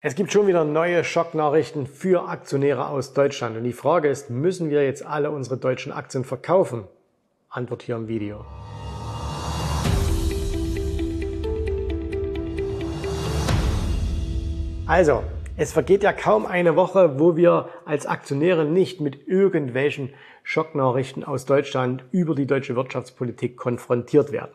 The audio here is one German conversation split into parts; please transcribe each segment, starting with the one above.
Es gibt schon wieder neue Schocknachrichten für Aktionäre aus Deutschland. Und die Frage ist, müssen wir jetzt alle unsere deutschen Aktien verkaufen? Antwort hier im Video. Also, es vergeht ja kaum eine Woche, wo wir als Aktionäre nicht mit irgendwelchen Schocknachrichten aus Deutschland über die deutsche Wirtschaftspolitik konfrontiert werden.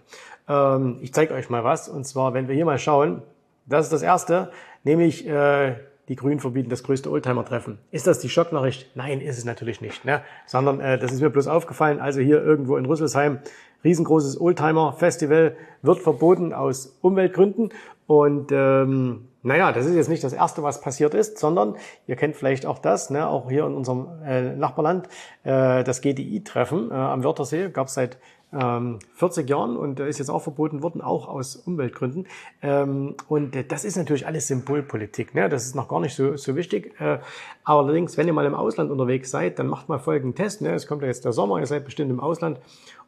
Ähm, ich zeige euch mal was. Und zwar, wenn wir hier mal schauen, das ist das Erste, nämlich äh, die Grünen verbieten das größte Oldtimer-Treffen. Ist das die Schocknachricht? Nein, ist es natürlich nicht. Ne? Sondern äh, das ist mir bloß aufgefallen. Also hier irgendwo in Rüsselsheim, riesengroßes Oldtimer-Festival wird verboten aus Umweltgründen. Und ähm, naja, das ist jetzt nicht das Erste, was passiert ist, sondern ihr kennt vielleicht auch das, ne, auch hier in unserem äh, Nachbarland, äh, das GDI-Treffen äh, am Wörthersee gab es seit ähm, 40 Jahren und ist jetzt auch verboten worden, auch aus Umweltgründen. Ähm, und äh, das ist natürlich alles Symbolpolitik. Ne? Das ist noch gar nicht so, so wichtig. Äh, allerdings, wenn ihr mal im Ausland unterwegs seid, dann macht mal folgenden Test. Ne? Es kommt ja jetzt der Sommer, ihr seid bestimmt im Ausland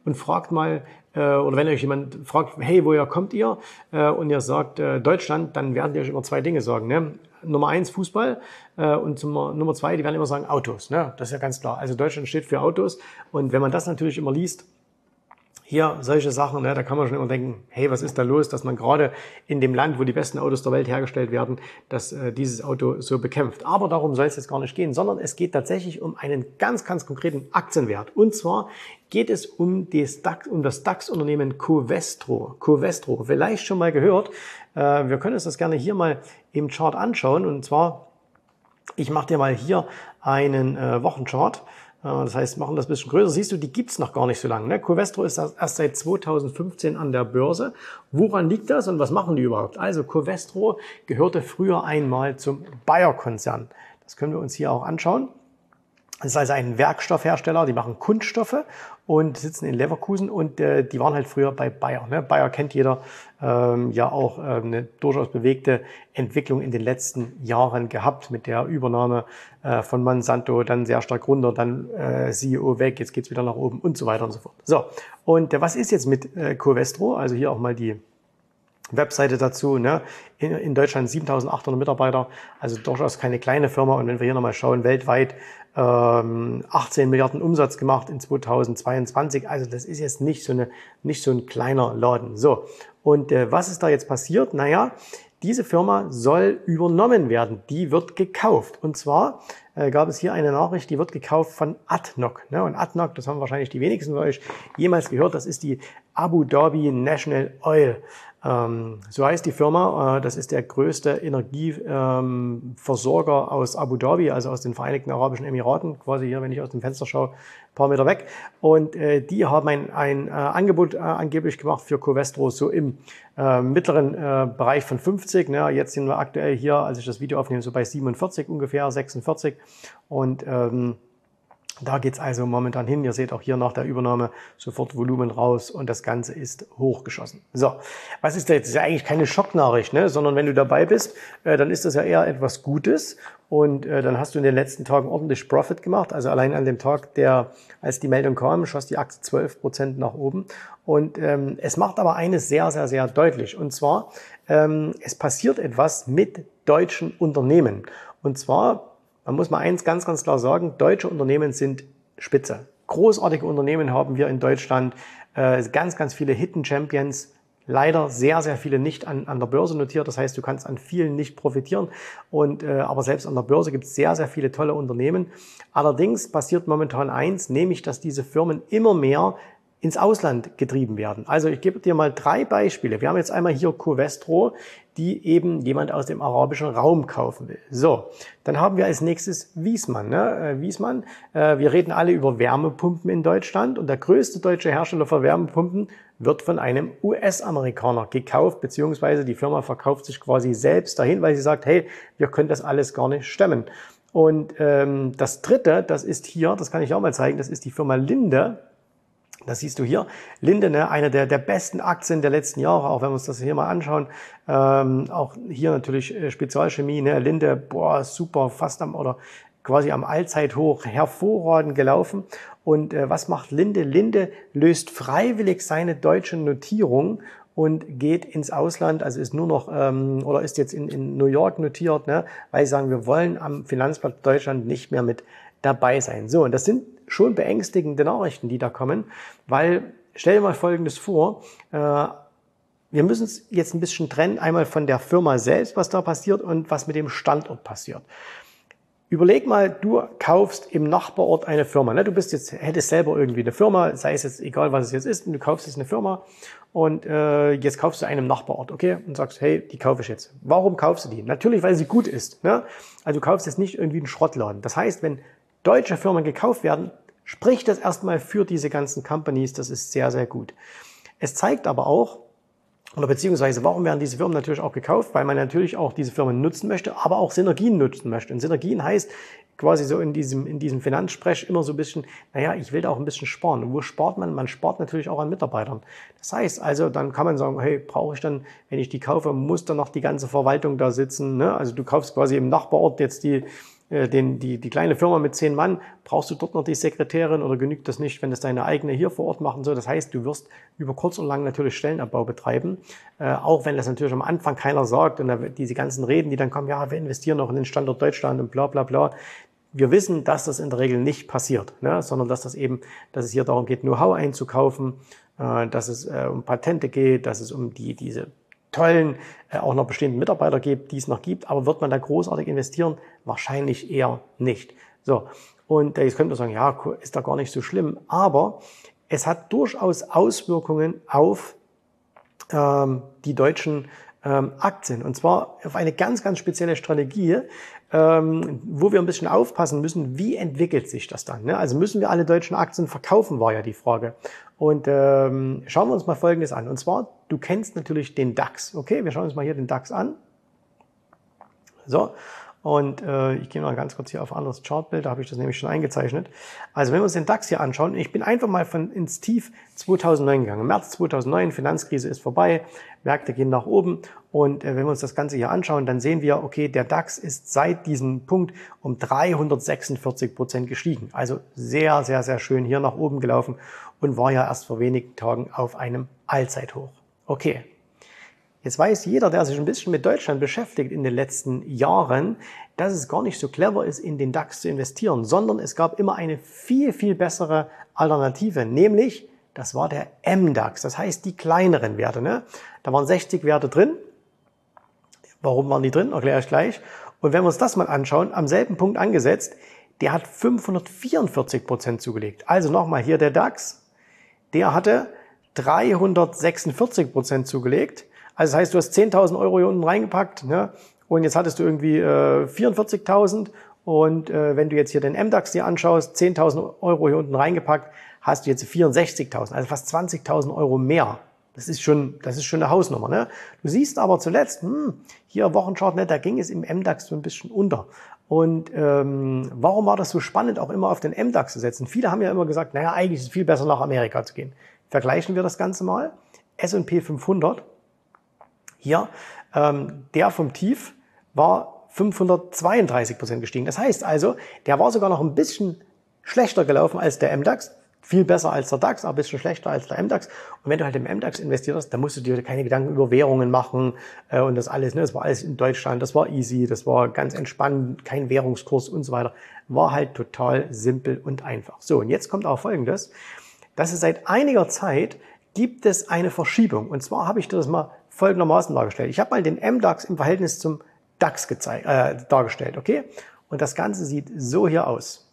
und fragt mal, äh, oder wenn euch jemand fragt, hey, woher kommt ihr? Und ihr sagt Deutschland, dann werden die euch immer zwei Dinge sagen. Ne? Nummer eins Fußball und zum, Nummer zwei, die werden immer sagen Autos. Ne? Das ist ja ganz klar. Also Deutschland steht für Autos. Und wenn man das natürlich immer liest, hier solche Sachen, ne, da kann man schon immer denken, hey, was ist da los, dass man gerade in dem Land, wo die besten Autos der Welt hergestellt werden, dass äh, dieses Auto so bekämpft. Aber darum soll es jetzt gar nicht gehen, sondern es geht tatsächlich um einen ganz, ganz konkreten Aktienwert. Und zwar geht es um das DAX, um das DAX-Unternehmen Covestro. Covestro, vielleicht schon mal gehört. Äh, wir können uns das gerne hier mal im Chart anschauen. Und zwar, ich mache dir mal hier einen äh, Wochenchart. Das heißt, machen das ein bisschen größer. Siehst du, die gibt's noch gar nicht so lange. Ne? Covestro ist erst seit 2015 an der Börse. Woran liegt das und was machen die überhaupt? Also Covestro gehörte früher einmal zum Bayer-Konzern. Das können wir uns hier auch anschauen. Das ist also ein Werkstoffhersteller, die machen Kunststoffe und sitzen in Leverkusen und äh, die waren halt früher bei Bayer. Ne? Bayer kennt jeder ähm, ja auch äh, eine durchaus bewegte Entwicklung in den letzten Jahren gehabt mit der Übernahme äh, von Monsanto, dann sehr stark runter, dann äh, CEO weg, jetzt geht's wieder nach oben und so weiter und so fort. So, und äh, was ist jetzt mit äh, Covestro? Also hier auch mal die Webseite dazu. Ne? In, in Deutschland 7800 Mitarbeiter, also durchaus keine kleine Firma. Und wenn wir hier nochmal schauen, weltweit ähm, 18 Milliarden Umsatz gemacht in 2022. Also das ist jetzt nicht so, eine, nicht so ein kleiner Laden. So, und äh, was ist da jetzt passiert? Naja, diese Firma soll übernommen werden. Die wird gekauft. Und zwar äh, gab es hier eine Nachricht, die wird gekauft von ADNOC. Ne? Und ADNOC, das haben wahrscheinlich die wenigsten von euch jemals gehört, das ist die Abu Dhabi National Oil. Ähm, so heißt die Firma. Äh, das ist der größte Energieversorger ähm, aus Abu Dhabi, also aus den Vereinigten Arabischen Emiraten, quasi hier, wenn ich aus dem Fenster schaue, ein paar Meter weg. Und äh, die haben ein, ein äh, Angebot angeblich gemacht für Covestro, so im mittleren Bereich von 50. Ne? Jetzt sind wir aktuell hier, als ich das Video aufnehme, so bei 47 ungefähr, 46. Und ähm, da geht's also momentan hin. Ihr seht auch hier nach der Übernahme sofort Volumen raus und das Ganze ist hochgeschossen. So, was ist da jetzt? Das ist ja eigentlich keine Schocknachricht, ne? sondern wenn du dabei bist, äh, dann ist das ja eher etwas Gutes und äh, dann hast du in den letzten Tagen ordentlich Profit gemacht. Also allein an dem Tag, der, als die Meldung kam, schoss die Aktie 12 Prozent nach oben. Und ähm, es macht aber eines sehr, sehr, sehr deutlich. Und zwar, ähm, es passiert etwas mit deutschen Unternehmen. Und zwar man muss mal eins ganz, ganz klar sagen, deutsche Unternehmen sind spitze. Großartige Unternehmen haben wir in Deutschland, äh, ganz, ganz viele Hidden Champions, leider sehr, sehr viele nicht an, an der Börse notiert. Das heißt, du kannst an vielen nicht profitieren. Und, äh, aber selbst an der Börse gibt es sehr, sehr viele tolle Unternehmen. Allerdings passiert momentan eins, nämlich, dass diese Firmen immer mehr ins Ausland getrieben werden. Also ich gebe dir mal drei Beispiele. Wir haben jetzt einmal hier Covestro, die eben jemand aus dem arabischen Raum kaufen will. So, dann haben wir als nächstes Wiesmann. Ne? Äh, Wiesmann, äh, wir reden alle über Wärmepumpen in Deutschland und der größte deutsche Hersteller für Wärmepumpen wird von einem US-Amerikaner gekauft, beziehungsweise die Firma verkauft sich quasi selbst dahin, weil sie sagt, hey, wir können das alles gar nicht stemmen. Und ähm, das dritte, das ist hier, das kann ich auch mal zeigen, das ist die Firma Linde. Das siehst du hier. Linde, ne, eine der, der besten Aktien der letzten Jahre, auch wenn wir uns das hier mal anschauen. Ähm, auch hier natürlich äh, Spezialchemie, ne, Linde, boah, super, fast am oder quasi am Allzeithoch, hervorragend gelaufen. Und äh, was macht Linde? Linde löst freiwillig seine deutsche Notierung und geht ins Ausland, also ist nur noch ähm, oder ist jetzt in, in New York notiert, ne, weil sie sagen, wir wollen am Finanzplatz Deutschland nicht mehr mit dabei sein. So, und das sind schon beängstigende Nachrichten, die da kommen, weil stell dir mal Folgendes vor, äh, wir müssen es jetzt ein bisschen trennen, einmal von der Firma selbst, was da passiert und was mit dem Standort passiert. Überleg mal, du kaufst im Nachbarort eine Firma. Ne? Du bist jetzt, hättest selber irgendwie eine Firma, sei es jetzt egal, was es jetzt ist, und du kaufst jetzt eine Firma und äh, jetzt kaufst du einen Nachbarort, okay? Und sagst, hey, die kaufe ich jetzt. Warum kaufst du die? Natürlich, weil sie gut ist. Ne? Also du kaufst jetzt nicht irgendwie einen Schrottladen. Das heißt, wenn deutsche Firmen gekauft werden, spricht das erstmal für diese ganzen Companies. Das ist sehr, sehr gut. Es zeigt aber auch, oder beziehungsweise, warum werden diese Firmen natürlich auch gekauft? Weil man natürlich auch diese Firmen nutzen möchte, aber auch Synergien nutzen möchte. Und Synergien heißt quasi so in diesem, in diesem Finanzsprech immer so ein bisschen, naja, ich will da auch ein bisschen sparen. Und wo spart man? Man spart natürlich auch an Mitarbeitern. Das heißt also, dann kann man sagen, hey, brauche ich dann, wenn ich die kaufe, muss dann noch die ganze Verwaltung da sitzen. Ne? Also du kaufst quasi im Nachbarort jetzt die, den, die, die kleine Firma mit zehn Mann, brauchst du dort noch die Sekretärin oder genügt das nicht, wenn das deine eigene hier vor Ort machen soll? Das heißt, du wirst über kurz oder lang natürlich Stellenabbau betreiben, äh, auch wenn das natürlich am Anfang keiner sagt und da, diese ganzen Reden, die dann kommen, ja, wir investieren noch in den Standort Deutschland und bla bla bla. Wir wissen, dass das in der Regel nicht passiert, ne? sondern dass das eben, dass es hier darum geht, Know-how einzukaufen, äh, dass es äh, um Patente geht, dass es um die, diese tollen, äh, auch noch bestehenden Mitarbeiter gibt, die es noch gibt. Aber wird man da großartig investieren? Wahrscheinlich eher nicht. So. Und äh, jetzt könnte man sagen, ja, ist da gar nicht so schlimm. Aber es hat durchaus Auswirkungen auf ähm, die deutschen ähm, Aktien. Und zwar auf eine ganz, ganz spezielle Strategie, ähm, wo wir ein bisschen aufpassen müssen, wie entwickelt sich das dann. Ne? Also müssen wir alle deutschen Aktien verkaufen, war ja die Frage. Und ähm, schauen wir uns mal Folgendes an. Und zwar, du kennst natürlich den DAX. Okay, wir schauen uns mal hier den DAX an. So, und äh, ich gehe mal ganz kurz hier auf ein anderes Chartbild, da habe ich das nämlich schon eingezeichnet. Also wenn wir uns den DAX hier anschauen, ich bin einfach mal von ins Tief 2009 gegangen. März 2009, Finanzkrise ist vorbei, Märkte gehen nach oben und äh, wenn wir uns das Ganze hier anschauen, dann sehen wir, okay, der DAX ist seit diesem Punkt um 346 Prozent gestiegen. Also sehr, sehr, sehr schön hier nach oben gelaufen und war ja erst vor wenigen Tagen auf einem Allzeithoch. Okay, Jetzt weiß jeder, der sich ein bisschen mit Deutschland beschäftigt in den letzten Jahren, dass es gar nicht so clever ist, in den DAX zu investieren, sondern es gab immer eine viel, viel bessere Alternative, nämlich das war der MDAX, das heißt die kleineren Werte. Ne? Da waren 60 Werte drin. Warum waren die drin? Erkläre ich gleich. Und wenn wir uns das mal anschauen, am selben Punkt angesetzt, der hat 544 Prozent zugelegt. Also nochmal hier der DAX, der hatte 346 Prozent zugelegt. Also das heißt, du hast 10.000 Euro hier unten reingepackt ne? und jetzt hattest du irgendwie äh, 44.000 und äh, wenn du jetzt hier den MDAX dir anschaust, 10.000 Euro hier unten reingepackt, hast du jetzt 64.000, also fast 20.000 Euro mehr. Das ist schon, das ist schon eine Hausnummer. Ne? Du siehst aber zuletzt, hm, hier Wochenchart, ne, da ging es im MDAX so ein bisschen unter. Und ähm, warum war das so spannend, auch immer auf den MDAX zu setzen? Viele haben ja immer gesagt, naja, eigentlich ist es viel besser nach Amerika zu gehen. Vergleichen wir das Ganze mal. S&P 500 hier, ähm, der vom Tief war 532 Prozent gestiegen. Das heißt also, der war sogar noch ein bisschen schlechter gelaufen als der MDAX, viel besser als der DAX, aber ein bisschen schlechter als der MDAX. Und wenn du halt im MDAX investierst, dann musst du dir keine Gedanken über Währungen machen äh, und das alles. Ne? Das war alles in Deutschland, das war easy, das war ganz entspannt, kein Währungskurs und so weiter. War halt total simpel und einfach. So, und jetzt kommt auch Folgendes. dass es seit einiger Zeit gibt es eine Verschiebung. Und zwar habe ich dir das mal folgendermaßen dargestellt. Ich habe mal den MDAX im Verhältnis zum DAX gezeigt, äh, dargestellt, okay? Und das Ganze sieht so hier aus.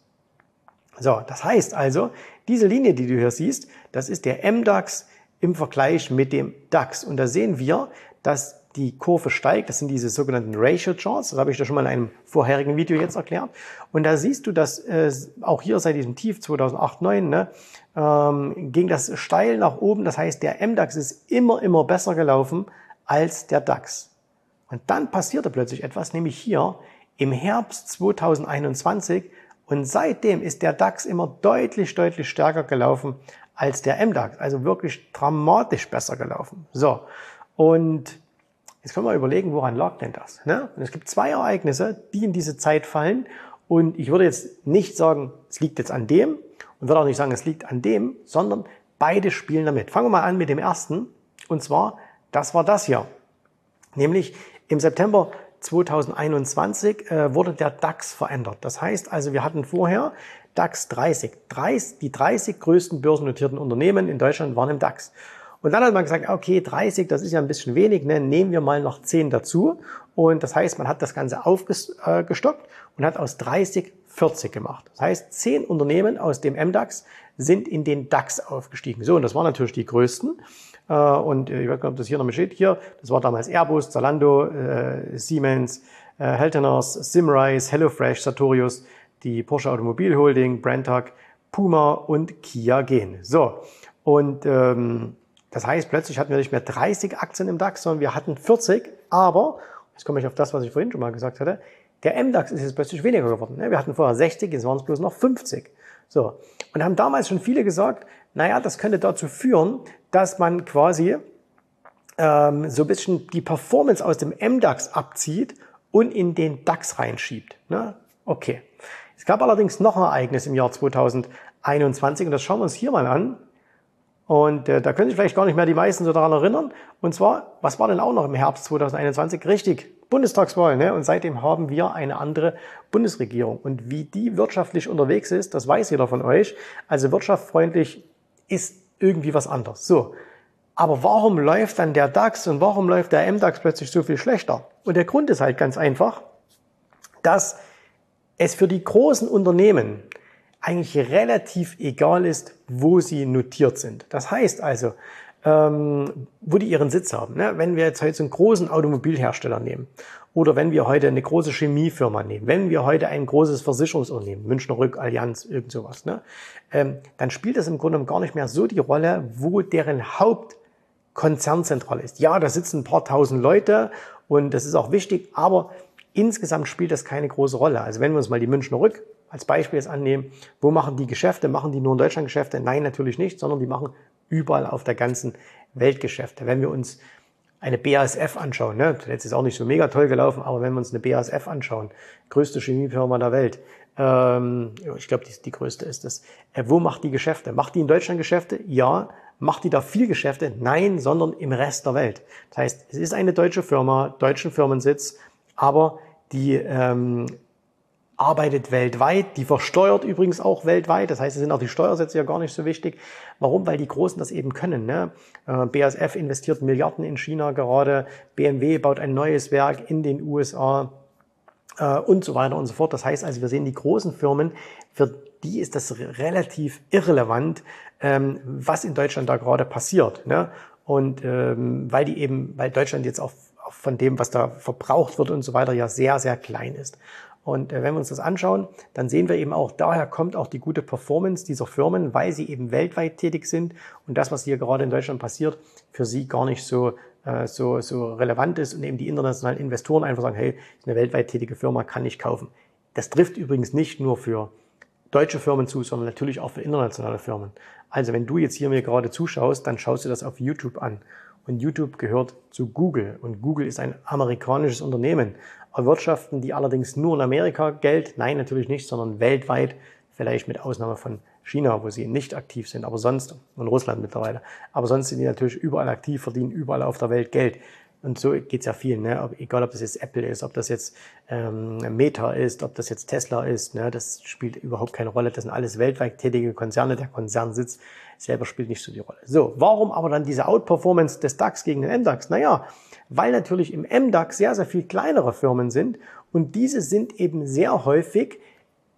So, das heißt also, diese Linie, die du hier siehst, das ist der MDAX im Vergleich mit dem DAX. Und da sehen wir, dass die Kurve steigt. Das sind diese sogenannten Ratio Charts. Das habe ich dir schon mal in einem vorherigen Video jetzt erklärt. Und da siehst du, dass äh, auch hier seit diesem Tief 2008, 2009 ne, ähm, ging das steil nach oben. Das heißt, der MDAX ist immer, immer besser gelaufen als der DAX. Und dann passierte plötzlich etwas, nämlich hier im Herbst 2021. Und seitdem ist der DAX immer deutlich, deutlich stärker gelaufen als der MDAX. Also wirklich dramatisch besser gelaufen. So. Und Jetzt können wir überlegen, woran lag denn das? Ne? Und es gibt zwei Ereignisse, die in diese Zeit fallen. Und ich würde jetzt nicht sagen, es liegt jetzt an dem und würde auch nicht sagen, es liegt an dem, sondern beide spielen damit. Fangen wir mal an mit dem ersten. Und zwar Das war das hier. Nämlich im September 2021 äh, wurde der DAX verändert. Das heißt also, wir hatten vorher DAX 30. 30. Die 30 größten börsennotierten Unternehmen in Deutschland waren im DAX. Und dann hat man gesagt, okay, 30, das ist ja ein bisschen wenig, ne? nehmen wir mal noch 10 dazu. Und das heißt, man hat das Ganze aufgestockt und hat aus 30 40 gemacht. Das heißt, 10 Unternehmen aus dem MDAX sind in den DAX aufgestiegen. So, und das waren natürlich die größten. Äh, und äh, ich weiß nicht, ob das hier noch steht. Hier, das war damals Airbus, Zalando, äh, Siemens, Helteners, Simrise, HelloFresh, Sartorius, die Porsche Automobil Holding, Brandtag, Puma und Kia gehen. So, und ähm, das heißt, plötzlich hatten wir nicht mehr 30 Aktien im DAX, sondern wir hatten 40. Aber, jetzt komme ich auf das, was ich vorhin schon mal gesagt hatte, der MDAX ist jetzt plötzlich weniger geworden. Wir hatten vorher 60, jetzt waren es bloß noch 50. So. Und haben damals schon viele gesagt, naja, das könnte dazu führen, dass man quasi ähm, so ein bisschen die Performance aus dem MDAX abzieht und in den DAX reinschiebt. Ne? Okay. Es gab allerdings noch ein Ereignis im Jahr 2021 und das schauen wir uns hier mal an. Und äh, da können sich vielleicht gar nicht mehr die meisten so daran erinnern. Und zwar, was war denn auch noch im Herbst 2021? Richtig, Bundestagswahl. Ne? Und seitdem haben wir eine andere Bundesregierung. Und wie die wirtschaftlich unterwegs ist, das weiß jeder von euch. Also wirtschaftsfreundlich ist irgendwie was anderes. So. Aber warum läuft dann der DAX und warum läuft der MDAX plötzlich so viel schlechter? Und der Grund ist halt ganz einfach, dass es für die großen Unternehmen eigentlich relativ egal ist, wo sie notiert sind. Das heißt also, ähm, wo die ihren Sitz haben. Ne? Wenn wir jetzt heute einen großen Automobilhersteller nehmen oder wenn wir heute eine große Chemiefirma nehmen, wenn wir heute ein großes Versicherungsunternehmen, Münchner Rück, Allianz, irgend sowas, ne? ähm, dann spielt es im Grunde gar nicht mehr so die Rolle, wo deren Hauptkonzernzentrale ist. Ja, da sitzen ein paar tausend Leute und das ist auch wichtig, aber insgesamt spielt das keine große Rolle. Also wenn wir uns mal die Münchner Rück als Beispiel jetzt annehmen, wo machen die Geschäfte? Machen die nur in Deutschland Geschäfte? Nein, natürlich nicht, sondern die machen überall auf der ganzen Welt Geschäfte. Wenn wir uns eine BASF anschauen, ne, jetzt ist auch nicht so mega toll gelaufen, aber wenn wir uns eine BASF anschauen, größte Chemiefirma der Welt, ähm, ich glaube, die, die größte ist das. Äh, wo macht die Geschäfte? Macht die in Deutschland Geschäfte? Ja. Macht die da viel Geschäfte? Nein, sondern im Rest der Welt. Das heißt, es ist eine deutsche Firma, deutschen Firmensitz, aber die ähm, arbeitet weltweit, die versteuert übrigens auch weltweit. Das heißt, es sind auch die Steuersätze ja gar nicht so wichtig. Warum? Weil die Großen das eben können. Ne? Äh, BASF investiert Milliarden in China gerade, BMW baut ein neues Werk in den USA äh, und so weiter und so fort. Das heißt also, wir sehen die großen Firmen, für die ist das relativ irrelevant, ähm, was in Deutschland da gerade passiert. Ne? Und ähm, weil die eben, weil Deutschland jetzt auch von dem, was da verbraucht wird und so weiter, ja sehr, sehr klein ist. Und äh, wenn wir uns das anschauen, dann sehen wir eben auch, daher kommt auch die gute Performance dieser Firmen, weil sie eben weltweit tätig sind und das, was hier gerade in Deutschland passiert, für sie gar nicht so, äh, so, so relevant ist und eben die internationalen Investoren einfach sagen, hey, eine weltweit tätige Firma, kann ich kaufen. Das trifft übrigens nicht nur für deutsche Firmen zu, sondern natürlich auch für internationale Firmen. Also wenn du jetzt hier mir gerade zuschaust, dann schaust du das auf YouTube an. Und YouTube gehört zu Google. Und Google ist ein amerikanisches Unternehmen erwirtschaften die allerdings nur in Amerika Geld? Nein, natürlich nicht, sondern weltweit, vielleicht mit Ausnahme von China, wo sie nicht aktiv sind, aber sonst, und Russland mittlerweile. Aber sonst sind die natürlich überall aktiv, verdienen überall auf der Welt Geld. Und so geht's ja vielen, ne? egal ob das jetzt Apple ist, ob das jetzt ähm, Meta ist, ob das jetzt Tesla ist, ne? das spielt überhaupt keine Rolle. Das sind alles weltweit tätige Konzerne. Der Konzernsitz selber spielt nicht so die Rolle. So, warum aber dann diese Outperformance des DAX gegen den MDAX? Naja, weil natürlich im MDAX sehr, sehr viel kleinere Firmen sind und diese sind eben sehr häufig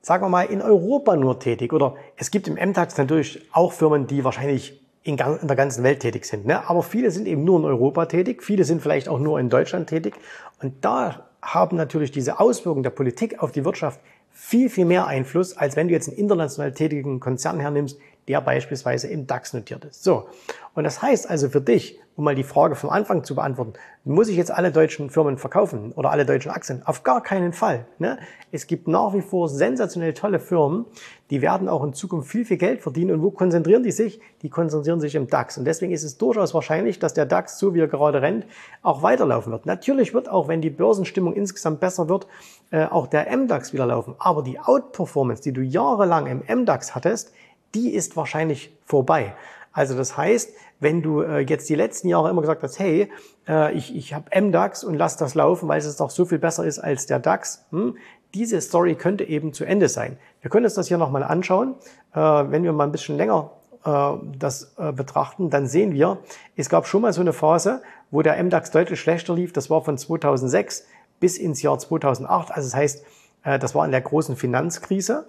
sagen wir mal, in Europa nur tätig. Oder es gibt im MDAX natürlich auch Firmen, die wahrscheinlich in, der ganzen Welt tätig sind. Ne? Aber viele sind eben nur in Europa tätig, viele sind vielleicht auch nur in Deutschland tätig. Und da haben natürlich diese Auswirkungen der Politik auf die Wirtschaft viel, viel mehr Einfluss, als wenn du jetzt einen international tätigen Konzern hernimmst, der beispielsweise im DAX notiert ist. So. Und das heißt also für dich, um mal die Frage vom Anfang zu beantworten, muss ich jetzt alle deutschen Firmen verkaufen oder alle deutschen Aktien? Auf gar keinen Fall. Ne? Es gibt nach wie vor sensationell tolle Firmen, die werden auch in Zukunft viel, viel Geld verdienen. Und wo konzentrieren die sich? Die konzentrieren sich im DAX. Und deswegen ist es durchaus wahrscheinlich, dass der DAX, so wie er gerade rennt, auch weiterlaufen wird. Natürlich wird auch, wenn die Börsenstimmung insgesamt besser wird, äh, auch der MDAX wieder laufen. Aber die Outperformance, die du jahrelang im MDAX hattest, die ist wahrscheinlich vorbei. Also das heißt, wenn du äh, jetzt die letzten Jahre immer gesagt hast, hey, äh, ich, ich habe MDAX und lass das laufen, weil es doch so viel besser ist als der DAX, hm, diese Story könnte eben zu Ende sein. Wir können uns das hier nochmal anschauen. Äh, wenn wir mal ein bisschen länger äh, das äh, betrachten, dann sehen wir, es gab schon mal so eine Phase, wo der MDAX deutlich schlechter lief. Das war von 2006 bis ins Jahr 2008. Also das heißt, äh, das war in der großen Finanzkrise.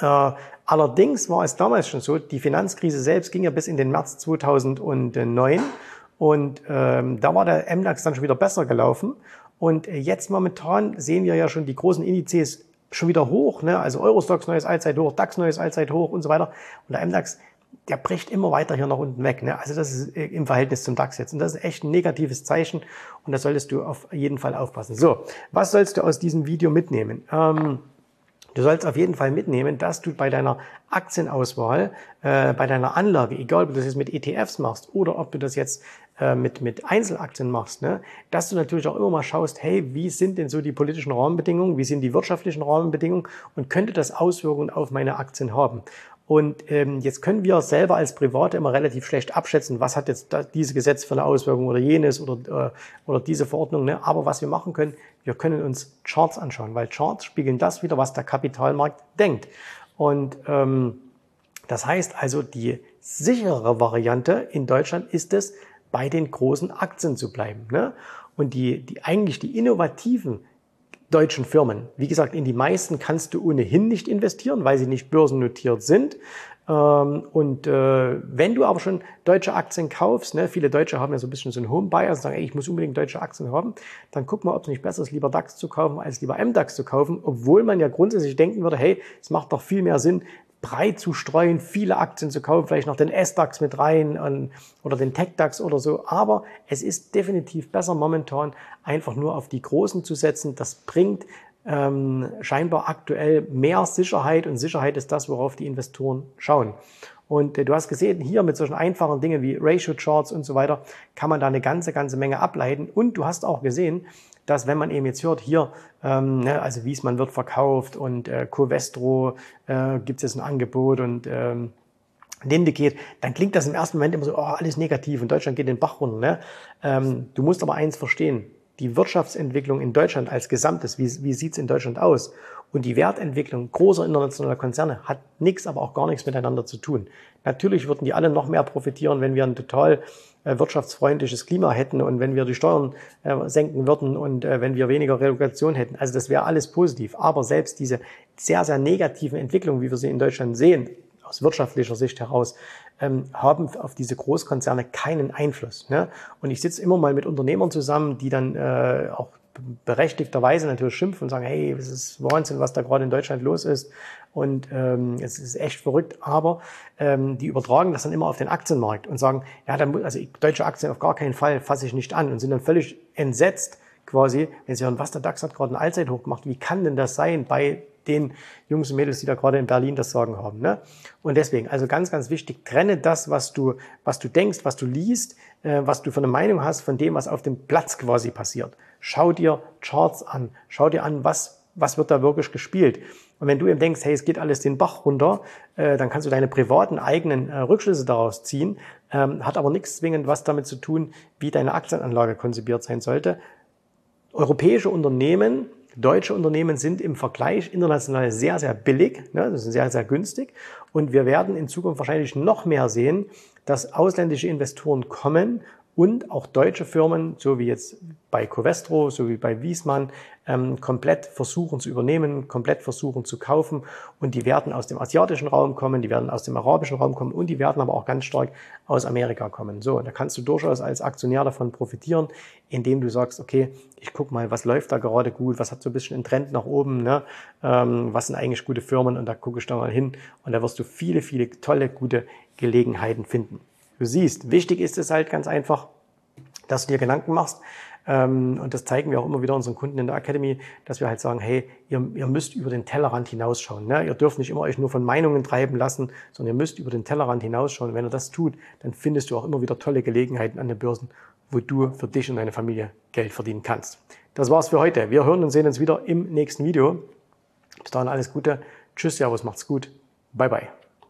Äh, allerdings war es damals schon so, die Finanzkrise selbst ging ja bis in den März 2009 und ähm, da war der MDAX dann schon wieder besser gelaufen. Und jetzt momentan sehen wir ja schon die großen Indizes schon wieder hoch, ne? also Eurostox neues Allzeithoch, DAX neues Allzeithoch und so weiter. Und der MDAX, der bricht immer weiter hier nach unten weg. Ne? Also das ist äh, im Verhältnis zum DAX jetzt. Und das ist echt ein negatives Zeichen und da solltest du auf jeden Fall aufpassen. So, was sollst du aus diesem Video mitnehmen? Ähm, Du sollst auf jeden Fall mitnehmen, dass du bei deiner Aktienauswahl, äh, bei deiner Anlage, egal ob du das jetzt mit ETFs machst oder ob du das jetzt äh, mit, mit Einzelaktien machst, ne, dass du natürlich auch immer mal schaust, hey, wie sind denn so die politischen Rahmenbedingungen, wie sind die wirtschaftlichen Rahmenbedingungen und könnte das Auswirkungen auf meine Aktien haben? Und ähm, jetzt können wir selber als Private immer relativ schlecht abschätzen, was hat jetzt diese Gesetz für eine Auswirkung oder jenes oder, äh, oder diese Verordnung. Ne? Aber was wir machen können, wir können uns Charts anschauen, weil Charts spiegeln das wieder, was der Kapitalmarkt denkt. Und ähm, das heißt also, die sichere Variante in Deutschland ist es, bei den großen Aktien zu bleiben. Ne? Und die, die eigentlich die innovativen deutschen Firmen. Wie gesagt, in die meisten kannst du ohnehin nicht investieren, weil sie nicht börsennotiert sind. Ähm, und äh, wenn du aber schon deutsche Aktien kaufst, ne, viele Deutsche haben ja so ein bisschen so einen Home-Buyer, sagen, ey, ich muss unbedingt deutsche Aktien haben, dann guck mal, ob es nicht besser ist, lieber DAX zu kaufen, als lieber MDAX zu kaufen, obwohl man ja grundsätzlich denken würde, hey, es macht doch viel mehr Sinn, breit zu streuen, viele Aktien zu kaufen, vielleicht noch den S-DAX mit rein und, oder den Tech-DAX oder so. Aber es ist definitiv besser momentan einfach nur auf die Großen zu setzen. Das bringt ähm, scheinbar aktuell mehr Sicherheit und Sicherheit ist das, worauf die Investoren schauen. Und äh, du hast gesehen, hier mit solchen einfachen Dingen wie Ratio Charts und so weiter kann man da eine ganze, ganze Menge ableiten. Und du hast auch gesehen, dass wenn man eben jetzt hört, hier, ähm, ne, also Wiesmann wird verkauft und äh, Covestro äh, gibt es jetzt ein Angebot und ähm, Linde geht, dann klingt das im ersten Moment immer so, oh, alles negativ und Deutschland geht den Bach runter. Ne? Ähm, du musst aber eins verstehen, die Wirtschaftsentwicklung in Deutschland als Gesamtes, wie, wie sieht's in Deutschland aus? Und die Wertentwicklung großer internationaler Konzerne hat nichts, aber auch gar nichts miteinander zu tun. Natürlich würden die alle noch mehr profitieren, wenn wir ein total äh, wirtschaftsfreundliches Klima hätten und wenn wir die Steuern äh, senken würden und äh, wenn wir weniger Regulation hätten. Also das wäre alles positiv. Aber selbst diese sehr, sehr negativen Entwicklungen, wie wir sie in Deutschland sehen, aus wirtschaftlicher Sicht heraus, ähm, haben auf diese Großkonzerne keinen Einfluss. Ne? Und ich sitze immer mal mit Unternehmern zusammen, die dann auch berechtigterweise natürlich schimpfen und sagen, hey, es ist Wahnsinn, was da gerade in Deutschland los ist. Und ähm, es ist echt verrückt, aber ähm, die übertragen das dann immer auf den Aktienmarkt und sagen, ja, dann, also deutsche Aktien auf gar keinen Fall fasse ich nicht an und sind dann völlig entsetzt quasi, wenn sie hören, was der DAX hat gerade ein Allzeithoch gemacht, wie kann denn das sein bei den Jungs und Mädels, die da gerade in Berlin das Sagen haben. Ne? Und deswegen, also ganz, ganz wichtig, trenne das, was du, was du denkst, was du liest, äh, was du für eine Meinung hast, von dem, was auf dem Platz quasi passiert. Schau dir Charts an, schau dir an, was, was wird da wirklich gespielt. Und wenn du eben denkst, hey, es geht alles den Bach runter, äh, dann kannst du deine privaten eigenen äh, Rückschlüsse daraus ziehen, ähm, hat aber nichts zwingend was damit zu tun, wie deine Aktienanlage konzipiert sein sollte. Europäische Unternehmen Deutsche Unternehmen sind im Vergleich international sehr, sehr billig, ne, das ist sehr, sehr günstig. Und wir werden in Zukunft wahrscheinlich noch mehr sehen, dass ausländische Investoren kommen und auch deutsche Firmen, so wie jetzt bei Covestro, so wie bei Wiesmann, ähm, komplett versuchen zu übernehmen, komplett versuchen zu kaufen. Und die werden aus dem asiatischen Raum kommen, die werden aus dem arabischen Raum kommen und die werden aber auch ganz stark aus Amerika kommen. So, da kannst du durchaus als Aktionär davon profitieren, indem du sagst, okay, ich guck mal, was läuft da gerade gut, was hat so ein bisschen einen Trend nach oben, ne? ähm, was sind eigentlich gute Firmen und da gucke ich da mal hin und da wirst du viele, viele tolle, gute Gelegenheiten finden. Du siehst, wichtig ist es halt ganz einfach, dass du dir Gedanken machst. Ähm, und das zeigen wir auch immer wieder unseren Kunden in der Academy, dass wir halt sagen, hey, ihr, ihr müsst über den Tellerrand hinausschauen. Ne? Ihr dürft nicht immer euch nur von Meinungen treiben lassen, sondern ihr müsst über den Tellerrand hinausschauen. Und wenn ihr das tut, dann findest du auch immer wieder tolle Gelegenheiten an den Börsen, wo du für dich und deine Familie Geld verdienen kannst. Das war's für heute. Wir hören und sehen uns wieder im nächsten Video. Bis dahin alles Gute. Tschüss, Servus, macht's gut. Bye, bye.